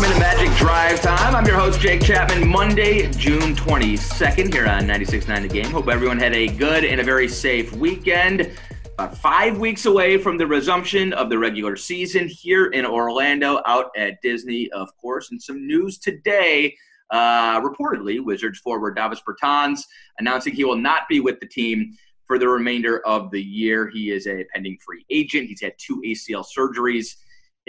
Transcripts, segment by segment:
Welcome into Magic Drive Time. I'm your host, Jake Chapman. Monday, June 22nd, here on 96.9 The Game. Hope everyone had a good and a very safe weekend. About five weeks away from the resumption of the regular season here in Orlando, out at Disney, of course. And some news today. Uh, reportedly, Wizards forward Davis Bertans announcing he will not be with the team for the remainder of the year. He is a pending free agent. He's had two ACL surgeries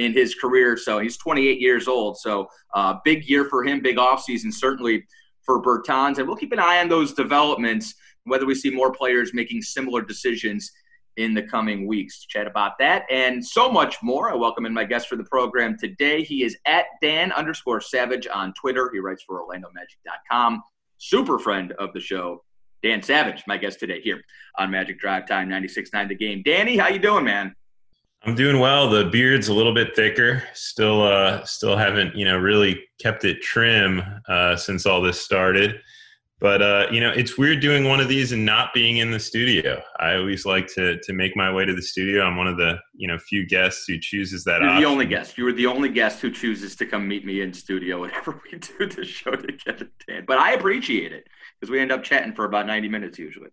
in his career. So he's 28 years old. So uh, big year for him, big offseason, certainly for Bertans. And we'll keep an eye on those developments, whether we see more players making similar decisions in the coming weeks. Chat about that and so much more. I welcome in my guest for the program today. He is at Dan underscore Savage on Twitter. He writes for OrlandoMagic.com. Super friend of the show, Dan Savage, my guest today here on Magic Drive Time 96.9 The Game. Danny, how you doing, man? I'm doing well. The beard's a little bit thicker. Still, uh, still haven't you know really kept it trim uh, since all this started. But uh, you know, it's weird doing one of these and not being in the studio. I always like to to make my way to the studio. I'm one of the you know few guests who chooses that. You're option. the only guest. You were the only guest who chooses to come meet me in studio whenever we do the show together, Dan. But I appreciate it because we end up chatting for about 90 minutes usually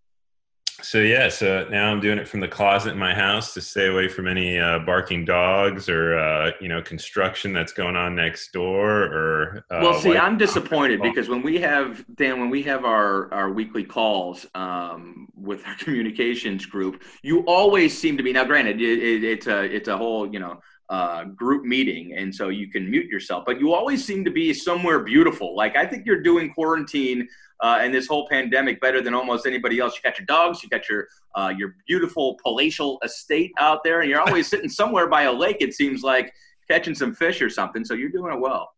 so yeah, so now I'm doing it from the closet in my house to stay away from any uh, barking dogs or uh, you know construction that's going on next door. Or uh, well, see, I'm disappointed because when we have Dan, when we have our our weekly calls um, with our communications group, you always seem to be now. Granted, it, it, it's a it's a whole you know uh, group meeting, and so you can mute yourself. But you always seem to be somewhere beautiful. Like I think you're doing quarantine uh, and this whole pandemic better than almost anybody else. You got your dogs, you got your uh, your beautiful palatial estate out there, and you're always sitting somewhere by a lake. It seems like catching some fish or something. So you're doing it well.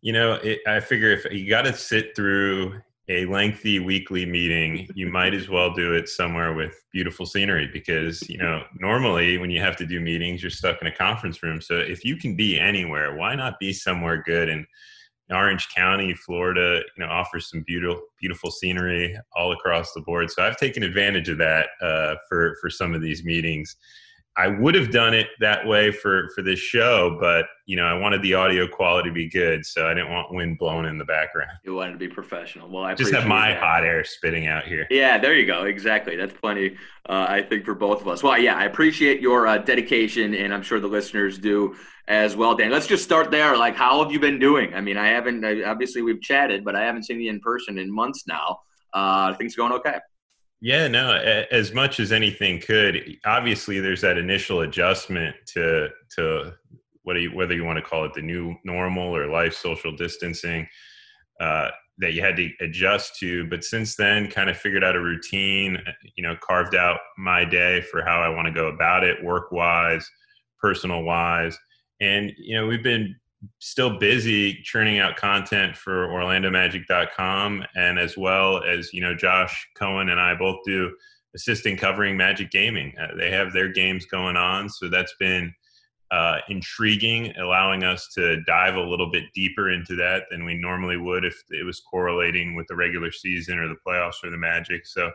You know, it, I figure if you got to sit through a lengthy weekly meeting, you might as well do it somewhere with beautiful scenery because, you know, normally when you have to do meetings, you're stuck in a conference room. So if you can be anywhere, why not be somewhere good? And Orange County, Florida, you know, offers some beautiful, beautiful scenery all across the board. So I've taken advantage of that uh, for for some of these meetings. I would have done it that way for for this show, but you know, I wanted the audio quality to be good, so I didn't want wind blowing in the background. You wanted to be professional. Well, I just have my that. hot air spitting out here. Yeah, there you go. Exactly. That's plenty, uh, I think, for both of us. Well, yeah, I appreciate your uh, dedication, and I'm sure the listeners do as well, Dan. Let's just start there. Like, how have you been doing? I mean, I haven't. Obviously, we've chatted, but I haven't seen you in person in months now. Uh, things going okay? Yeah, no, as much as anything could. Obviously, there's that initial adjustment to to what you, whether you want to call it the new normal or life social distancing uh, that you had to adjust to. But since then, kind of figured out a routine. You know, carved out my day for how I want to go about it, work wise, personal wise, and you know, we've been still busy churning out content for orlandomagic.com and as well as you know josh cohen and i both do assisting covering magic gaming. Uh, they have their games going on so that's been uh, intriguing allowing us to dive a little bit deeper into that than we normally would if it was correlating with the regular season or the playoffs or the magic. So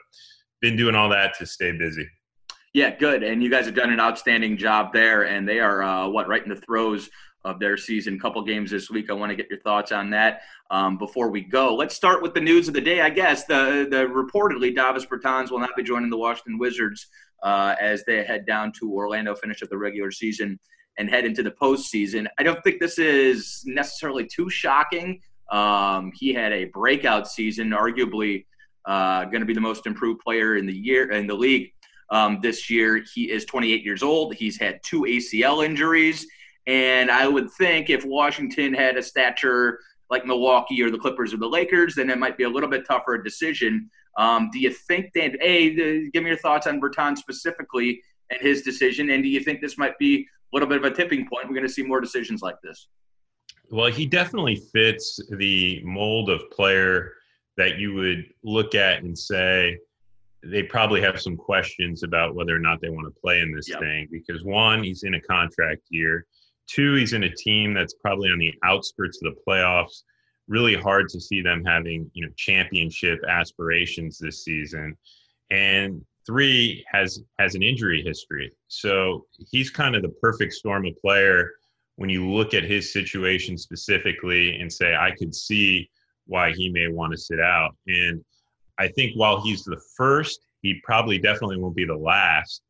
been doing all that to stay busy. Yeah good. And you guys have done an outstanding job there and they are uh, what right in the throes of their season. Couple games this week. I want to get your thoughts on that um, before we go. Let's start with the news of the day. I guess the the reportedly Davis Bertans will not be joining the Washington Wizards uh, as they head down to Orlando, finish up the regular season, and head into the postseason. I don't think this is necessarily too shocking. Um, he had a breakout season, arguably uh, going to be the most improved player in the year in the league. Um, this year, he is 28 years old. He's had two ACL injuries. And I would think if Washington had a stature like Milwaukee or the Clippers or the Lakers, then it might be a little bit tougher a decision. Um, do you think that, A, the, give me your thoughts on Bertans specifically and his decision. And do you think this might be a little bit of a tipping point? We're going to see more decisions like this. Well, he definitely fits the mold of player that you would look at and say they probably have some questions about whether or not they want to play in this yep. thing because one, he's in a contract year. Two, he's in a team that's probably on the outskirts of the playoffs. Really hard to see them having, you know, championship aspirations this season. And three has has an injury history. So he's kind of the perfect storm of player when you look at his situation specifically and say, I could see why he may want to sit out. And I think while he's the first, he probably definitely won't be the last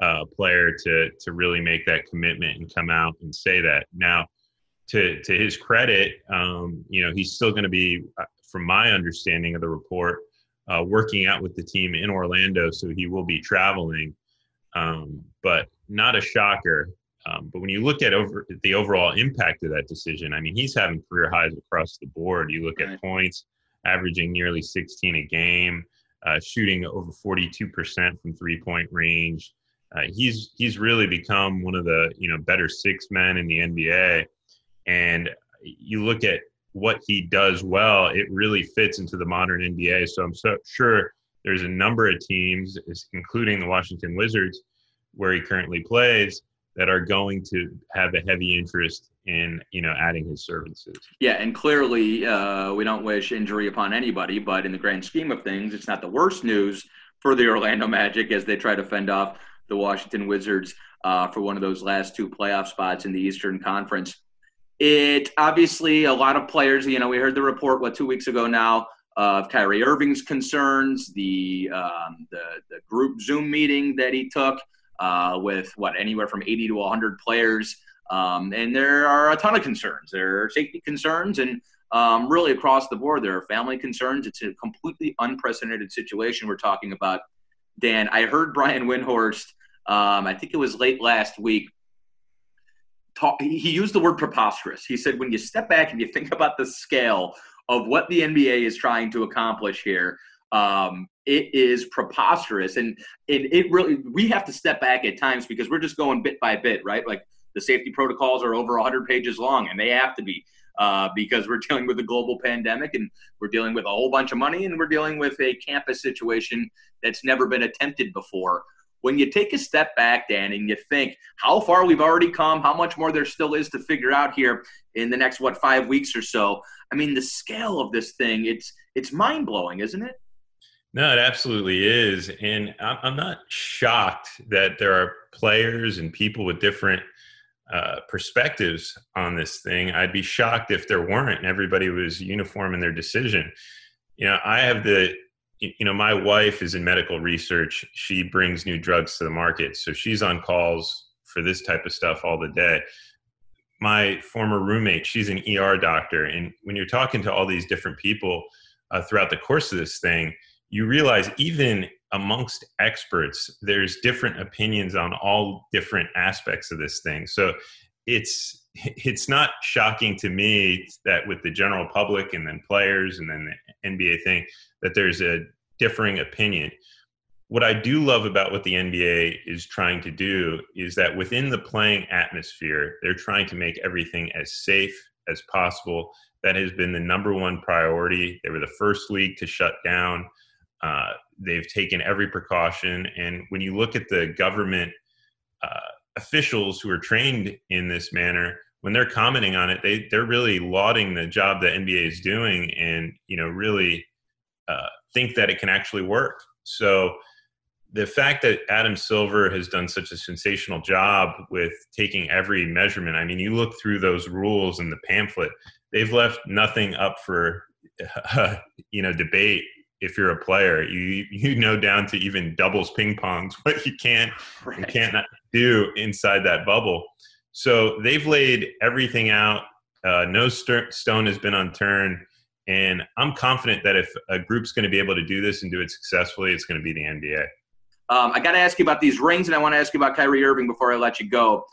uh, player to to really make that commitment and come out and say that. Now, to to his credit, um, you know, he's still going to be, uh, from my understanding of the report, uh, working out with the team in Orlando, so he will be traveling. Um, but not a shocker. Um, but when you look at over the overall impact of that decision, I mean, he's having career highs across the board. You look at points, averaging nearly 16 a game, uh, shooting over 42% from three point range. Uh, he's he's really become one of the you know better six men in the NBA, and you look at what he does well, it really fits into the modern NBA. So I'm so sure there's a number of teams, including the Washington Wizards, where he currently plays, that are going to have a heavy interest in you know adding his services. Yeah, and clearly uh, we don't wish injury upon anybody, but in the grand scheme of things, it's not the worst news for the Orlando Magic as they try to fend off the Washington Wizards uh, for one of those last two playoff spots in the Eastern Conference. It obviously a lot of players. You know, we heard the report what two weeks ago now of Kyrie Irving's concerns, the um, the, the group Zoom meeting that he took uh, with what anywhere from 80 to 100 players. Um, and there are a ton of concerns. There are safety concerns, and um, really across the board, there are family concerns. It's a completely unprecedented situation we're talking about. Dan, I heard Brian Windhorst, um, I think it was late last week, talk, he used the word preposterous. He said, when you step back and you think about the scale of what the NBA is trying to accomplish here, um, it is preposterous. And it, really we have to step back at times because we're just going bit by bit right? Like the safety protocols are over 100 pages long and they have to be uh, because we're dealing with a global pandemic and we're dealing with a whole bunch of money and we're dealing with a campus situation that's never been attempted before when you take a step back dan and you think how far we've already come how much more there still is to figure out here in the next what five weeks or so i mean the scale of this thing it's it's mind-blowing isn't it no, it absolutely is. And I'm not shocked that there are players and people with different uh, perspectives on this thing. I'd be shocked if there weren't and everybody was uniform in their decision. You know, I have the, you know, my wife is in medical research. She brings new drugs to the market. So she's on calls for this type of stuff all the day. My former roommate, she's an ER doctor. And when you're talking to all these different people uh, throughout the course of this thing, you realize even amongst experts there's different opinions on all different aspects of this thing so it's it's not shocking to me that with the general public and then players and then the NBA thing that there's a differing opinion. What I do love about what the NBA is trying to do is that within the playing atmosphere, they're trying to make everything as safe as possible. That has been the number one priority. They were the first league to shut down. Uh, they've taken every precaution. And when you look at the government uh, officials who are trained in this manner, when they're commenting on it, they they're really lauding the job that NBA is doing, and you know really uh, think that it can actually work. So the fact that Adam Silver has done such a sensational job with taking every measurement. I mean, you look through those rules in the pamphlet; they've left nothing up for uh, you know debate if you're a player you you know down to even doubles ping pongs what you can't right. you can't do inside that bubble so they've laid everything out uh, no st- stone has been unturned and i'm confident that if a group's going to be able to do this and do it successfully it's going to be the nba um, i got to ask you about these rings and i want to ask you about kyrie irving before i let you go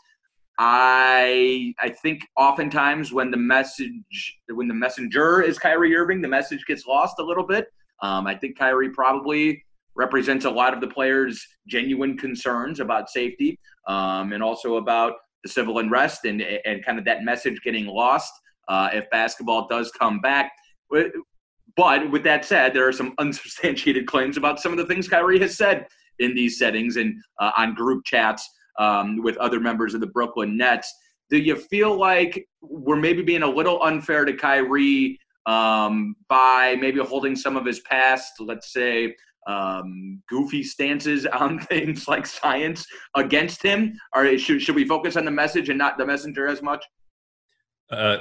I I think oftentimes when the message when the messenger is Kyrie Irving, the message gets lost a little bit. Um, I think Kyrie probably represents a lot of the players' genuine concerns about safety um, and also about the civil unrest and, and kind of that message getting lost uh, if basketball does come back. But with that said, there are some unsubstantiated claims about some of the things Kyrie has said in these settings and uh, on group chats um, with other members of the Brooklyn Nets. Do you feel like we're maybe being a little unfair to Kyrie um, by maybe holding some of his past, let's say, um, goofy stances on things like science against him? Or should, should we focus on the message and not the messenger as much? Uh,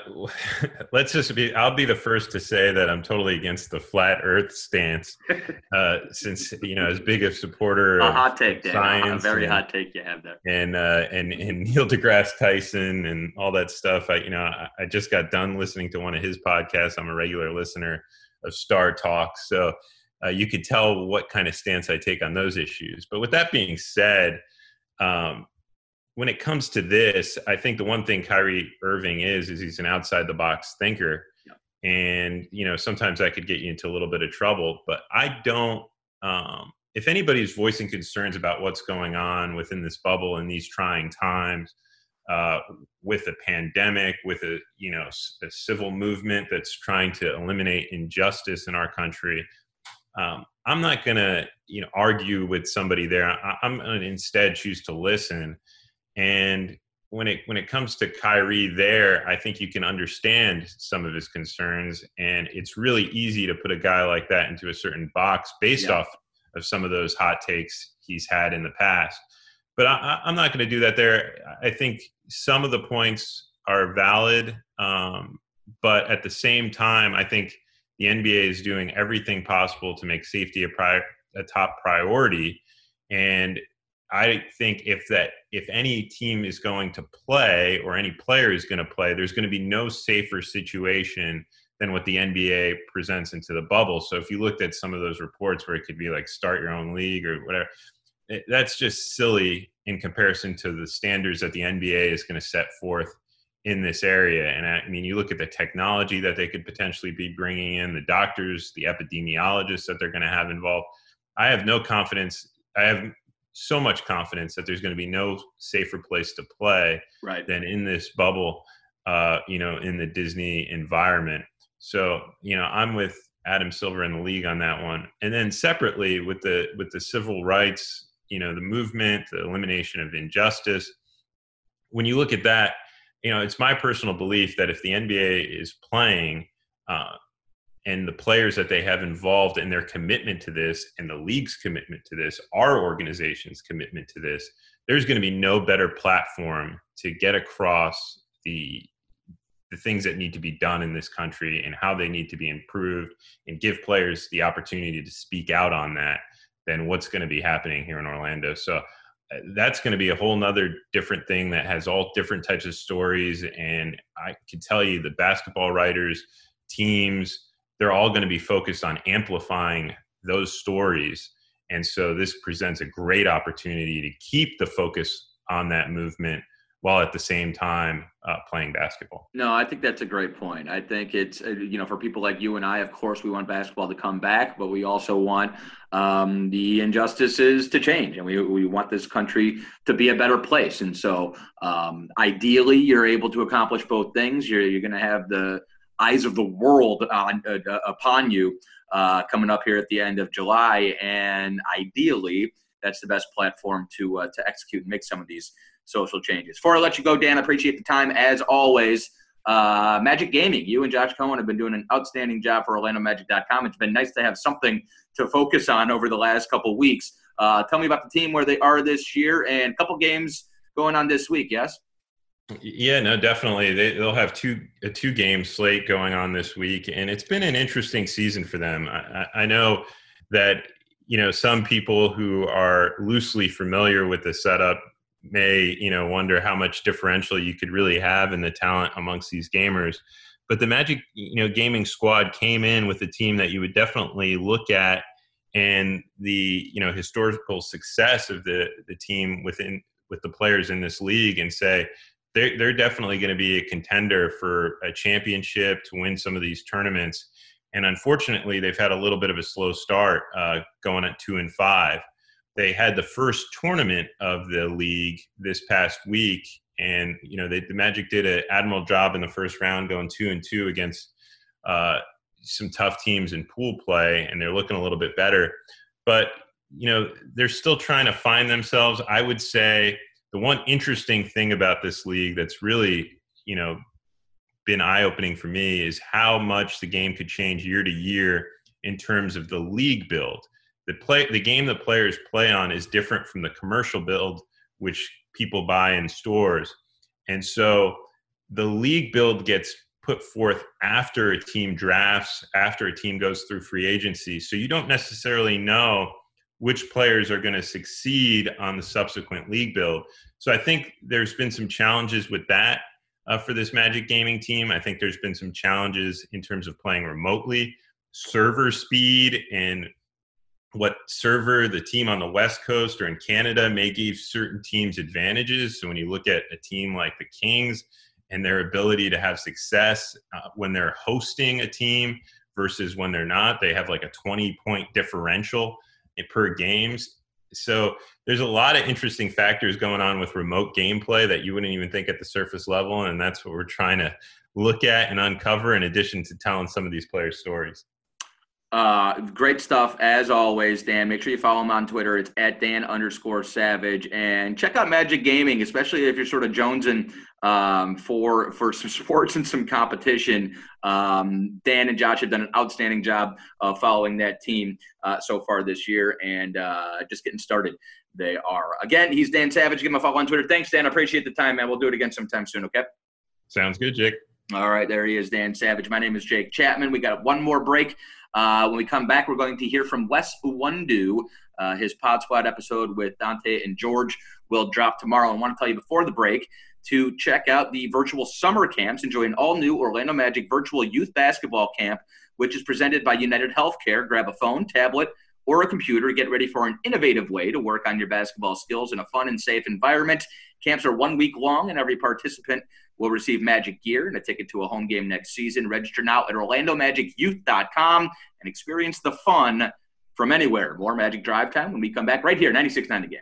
let's just be. I'll be the first to say that I'm totally against the flat Earth stance, uh, since you know, as big a supporter a hot take, science, a very and, hot take you have there, and uh, and and Neil deGrasse Tyson and all that stuff. I you know, I, I just got done listening to one of his podcasts. I'm a regular listener of Star Talk, so uh, you could tell what kind of stance I take on those issues. But with that being said. Um, when it comes to this, I think the one thing Kyrie Irving is is he's an outside the box thinker, yeah. and you know sometimes that could get you into a little bit of trouble. But I don't. Um, if anybody's voicing concerns about what's going on within this bubble in these trying times, uh, with a pandemic, with a you know a civil movement that's trying to eliminate injustice in our country, um, I'm not going to you know argue with somebody there. I, I'm going to instead choose to listen and when it when it comes to Kyrie there, I think you can understand some of his concerns, and it's really easy to put a guy like that into a certain box based yeah. off of some of those hot takes he's had in the past. But I, am not going to do that there. I think some of the points are valid, um, but at the same time, I think the NBA is doing everything possible to make safety a, pri- a top priority. And I think if that if any team is going to play or any player is going to play, there's going to be no safer situation than what the NBA presents into the bubble. So if you looked at some of those reports where it could be like start your own league or whatever, it, that's just silly in comparison to the standards that the NBA is going to set forth in this area. And I, I mean, you look at the technology that they could potentially be bringing in, the doctors, the epidemiologists that they're going to have involved. I have no confidence. I have so much confidence that there's going to be no safer place to play right. than in this bubble, uh, you know, in the Disney environment. So, you know, I'm with Adam Silver in the league on that one. And then separately with the with the civil rights, you know, the movement, the elimination of injustice. When you look at that, you know, it's my personal belief that if the NBA is playing, uh, and the players that they have involved and their commitment to this and the league's commitment to this, our organization's commitment to this, there's going to be no better platform to get across the the things that need to be done in this country and how they need to be improved and give players the opportunity to speak out on that than what's going to be happening here in Orlando. So uh, that's going to be a whole nother different thing that has all different types of stories. And I can tell you the basketball writers, teams, they're all going to be focused on amplifying those stories. And so this presents a great opportunity to keep the focus on that movement while at the same time uh, playing basketball. No, I think that's a great point. I think it's, uh, you know, for people like you and I, of course, we want basketball to come back, but we also want um, the injustices to change and we, we want this country to be a better place. And so um, ideally, you're able to accomplish both things. You're, you're going to have the, eyes of the world on, uh, uh, upon you uh, coming up here at the end of July. And ideally, that's the best platform to uh, to execute and make some of these social changes. Before I let you go, Dan, I appreciate the time as always. Uh, Magic Gaming, you and Josh Cohen have been doing an outstanding job for OrlandoMagic.com. It's been nice to have something to focus on over the last couple weeks. Uh, tell me about the team, where they are this year, and a couple games going on this week. Yes. Yeah, no, definitely. They, will have two a two game slate going on this week, and it's been an interesting season for them. I, I know that you know some people who are loosely familiar with the setup may you know wonder how much differential you could really have in the talent amongst these gamers. But the Magic, you know, gaming squad came in with a team that you would definitely look at, and the you know historical success of the the team within with the players in this league, and say they're, they're definitely going to be a contender for a championship to win some of these tournaments. And unfortunately, they've had a little bit of a slow start uh, going at two and five. They had the first tournament of the league this past week, and you know they, the Magic did an admirable job in the first round, going two and two against uh, some tough teams in pool play, and they're looking a little bit better. But you know, they're still trying to find themselves. I would say the one interesting thing about this league that's really you know been eye opening for me is how much the game could change year to year in terms of the league build. The play the game the players play on is different from the commercial build which people buy in stores. And so the league build gets put forth after a team drafts, after a team goes through free agency. So you don't necessarily know which players are going to succeed on the subsequent league build. So I think there's been some challenges with that uh, for this Magic Gaming team. I think there's been some challenges in terms of playing remotely, server speed, and what server the team on the West Coast or in Canada may give certain teams advantages. So when you look at a team like the Kings and their ability to have success uh, when they're hosting a team versus when they're not, they have like a 20 point differential per games. So there's a lot of interesting factors going on with remote gameplay that you wouldn't even think at the surface level, and that's what we're trying to look at and uncover in addition to telling some of these players' stories. Uh, great stuff as always, Dan. Make sure you follow him on Twitter. It's at Dan underscore Savage, and check out Magic Gaming, especially if you're sort of jonesing um, for for some sports and some competition. Um, Dan and Josh have done an outstanding job of following that team uh, so far this year, and uh, just getting started. They are again. He's Dan Savage. Give him a follow on Twitter. Thanks, Dan. I appreciate the time, man. We'll do it again sometime soon. Okay. Sounds good, Jake. All right, there he is, Dan Savage. My name is Jake Chapman. We got one more break. Uh, when we come back, we're going to hear from Wes Iwundu. Uh, his Pod Squad episode with Dante and George will drop tomorrow. I want to tell you before the break to check out the virtual summer camps. Enjoy an all new Orlando Magic virtual youth basketball camp, which is presented by United Healthcare. Grab a phone, tablet, or a computer. Get ready for an innovative way to work on your basketball skills in a fun and safe environment. Camps are one week long, and every participant will receive Magic gear and a ticket to a home game next season. Register now at OrlandoMagicYouth.com and experience the fun from anywhere. More Magic Drive Time when we come back right here, 96.9 again.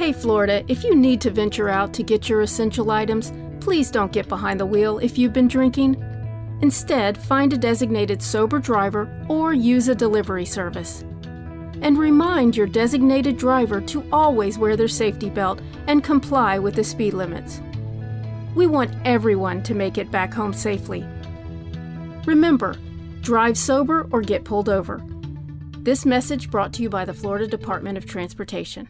Hey Florida, if you need to venture out to get your essential items, please don't get behind the wheel if you've been drinking. Instead, find a designated sober driver or use a delivery service. And remind your designated driver to always wear their safety belt and comply with the speed limits. We want everyone to make it back home safely. Remember, drive sober or get pulled over. This message brought to you by the Florida Department of Transportation.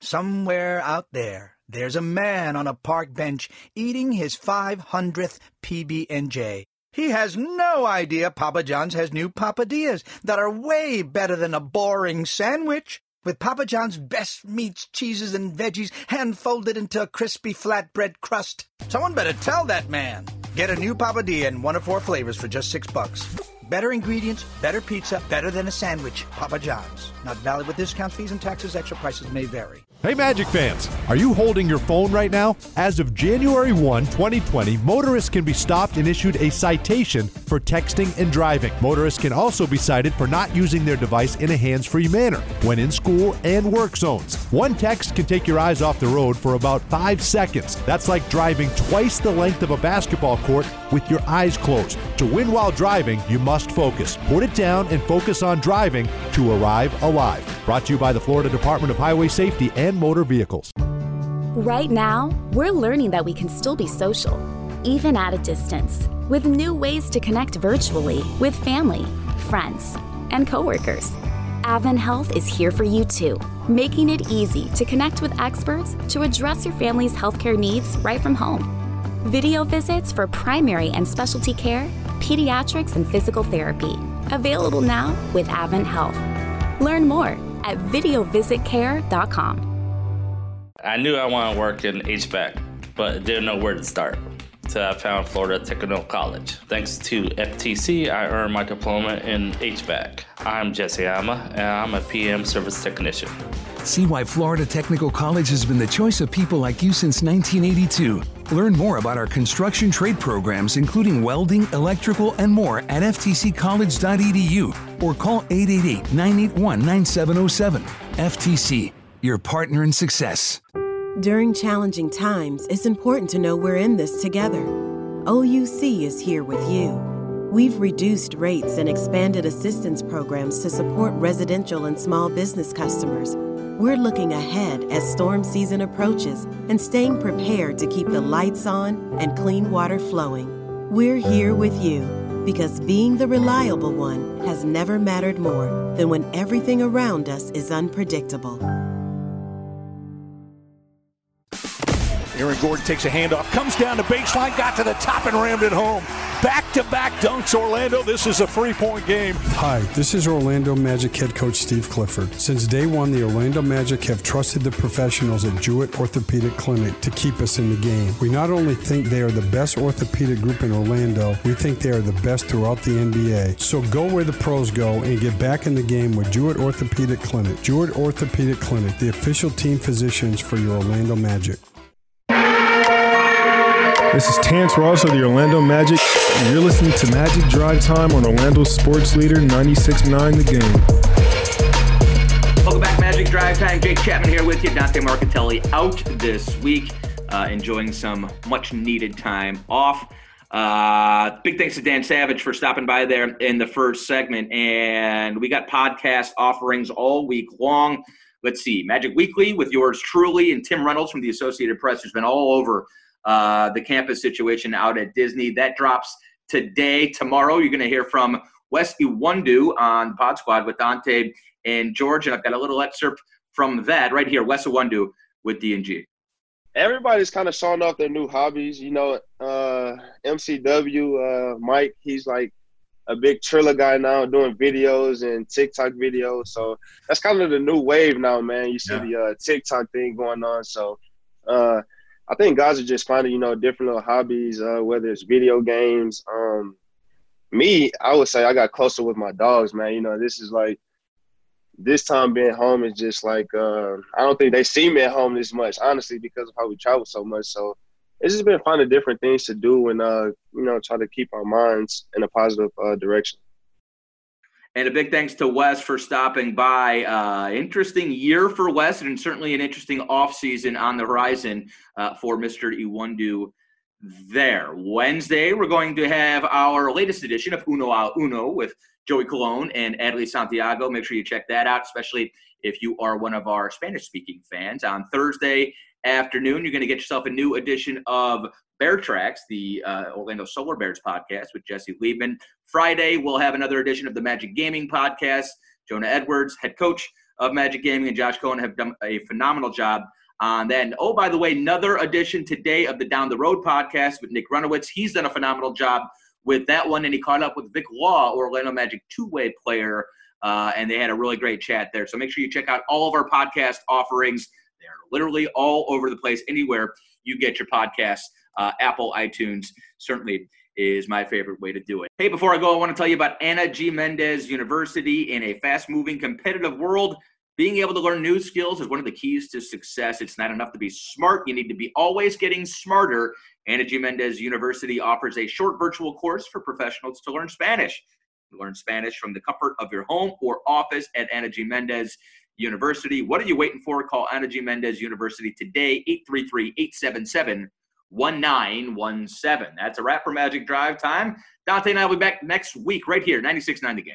Somewhere out there, there's a man on a park bench eating his 500th PB&J. He has no idea Papa John's has new Papadias that are way better than a boring sandwich. With Papa John's best meats, cheeses, and veggies hand folded into a crispy flatbread crust. Someone better tell that man. Get a new Papadia in one of four flavors for just six bucks. Better ingredients, better pizza, better than a sandwich. Papa John's. Not valid with discounts, fees, and taxes. Extra prices may vary. Hey, Magic fans, are you holding your phone right now? As of January 1, 2020, motorists can be stopped and issued a citation for texting and driving. Motorists can also be cited for not using their device in a hands free manner when in school and work zones. One text can take your eyes off the road for about five seconds. That's like driving twice the length of a basketball court with your eyes closed. To win while driving, you must focus. Put it down and focus on driving to arrive alive. Brought to you by the Florida Department of Highway Safety and Motor Vehicles. Right now, we're learning that we can still be social, even at a distance, with new ways to connect virtually with family, friends, and coworkers. Advent Health is here for you too, making it easy to connect with experts to address your family's healthcare needs right from home. Video visits for primary and specialty care, pediatrics, and physical therapy. Available now with Advent Health. Learn more at videovisitcare.com. I knew I wanted to work in HVAC, but didn't know where to start. So I found Florida Technical College. Thanks to FTC, I earned my diploma in HVAC. I'm Jesse Ama, and I'm a PM service technician. See why Florida Technical College has been the choice of people like you since 1982. Learn more about our construction trade programs, including welding, electrical, and more at ftccollege.edu or call 888 981 9707. FTC, your partner in success. During challenging times, it's important to know we're in this together. OUC is here with you. We've reduced rates and expanded assistance programs to support residential and small business customers. We're looking ahead as storm season approaches and staying prepared to keep the lights on and clean water flowing. We're here with you because being the reliable one has never mattered more than when everything around us is unpredictable. Aaron Gordon takes a handoff, comes down the baseline, got to the top and rammed it home. Back to back dunks, Orlando. This is a three point game. Hi, this is Orlando Magic head coach Steve Clifford. Since day one, the Orlando Magic have trusted the professionals at Jewett Orthopedic Clinic to keep us in the game. We not only think they are the best orthopedic group in Orlando, we think they are the best throughout the NBA. So go where the pros go and get back in the game with Jewett Orthopedic Clinic. Jewett Orthopedic Clinic, the official team physicians for your Orlando Magic. This is Terrence Ross of the Orlando Magic, and you're listening to Magic Drive Time on Orlando Sports Leader 96.9 The Game. Welcome back, Magic Drive Time. Jake Chapman here with you. Dante Marchitelli out this week, uh, enjoying some much needed time off. Uh, big thanks to Dan Savage for stopping by there in the first segment. And we got podcast offerings all week long. Let's see, Magic Weekly with yours truly and Tim Reynolds from the Associated Press, who's been all over uh, the campus situation out at Disney. That drops today. Tomorrow, you're going to hear from Wes Iwundu on Pod Squad with Dante and George. And I've got a little excerpt from that right here. Wes Iwundu with DNG. Everybody's kind of showing off their new hobbies. You know, uh, MCW, uh, Mike, he's like a big Triller guy now doing videos and TikTok videos. So that's kind of the new wave now, man. You see yeah. the uh, TikTok thing going on. So uh, I think guys are just finding, you know, different little hobbies, uh, whether it's video games. Um, me, I would say I got closer with my dogs, man. You know, this is like this time being home is just like uh, I don't think they see me at home this much, honestly, because of how we travel so much. So it's just been finding different things to do and uh, you know, try to keep our minds in a positive uh, direction. And a big thanks to Wes for stopping by. Uh, interesting year for Wes, and certainly an interesting offseason on the horizon uh, for Mr. Iwundu there. Wednesday, we're going to have our latest edition of Uno a Uno with Joey Colon and Adley Santiago. Make sure you check that out, especially if you are one of our Spanish speaking fans. On Thursday afternoon, you're going to get yourself a new edition of Bear Tracks, the uh, Orlando Solar Bears podcast with Jesse Liebman. Friday, we'll have another edition of the Magic Gaming podcast. Jonah Edwards, head coach of Magic Gaming, and Josh Cohen have done a phenomenal job on that. And oh, by the way, another edition today of the Down the Road podcast with Nick Runowitz. He's done a phenomenal job with that one, and he caught up with Vic Law, Orlando Magic two-way player, uh, and they had a really great chat there. So make sure you check out all of our podcast offerings. They're literally all over the place, anywhere you get your podcasts uh, Apple, iTunes, certainly is my favorite way to do it. Hey, before I go, I want to tell you about Ana G. Mendez University in a fast moving competitive world. Being able to learn new skills is one of the keys to success. It's not enough to be smart, you need to be always getting smarter. Ana G. Mendez University offers a short virtual course for professionals to learn Spanish. Learn Spanish from the comfort of your home or office at Ana G. Mendez University. What are you waiting for? Call Ana G. Mendez University today, 833 877 1917. That's a wrap for Magic Drive time. Dante and I will be back next week right here, 96.9 The Game.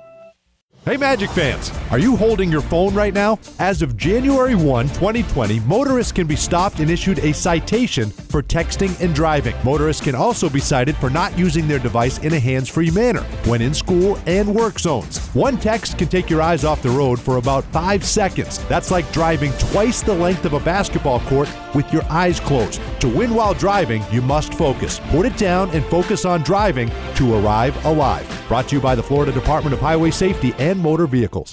Hey, Magic fans, are you holding your phone right now? As of January 1, 2020, motorists can be stopped and issued a citation for texting and driving. Motorists can also be cited for not using their device in a hands free manner when in school and work zones. One text can take your eyes off the road for about five seconds. That's like driving twice the length of a basketball court with your eyes closed. To win while driving, you must focus. Put it down and focus on driving to arrive alive. Brought to you by the Florida Department of Highway Safety and Motor Vehicles.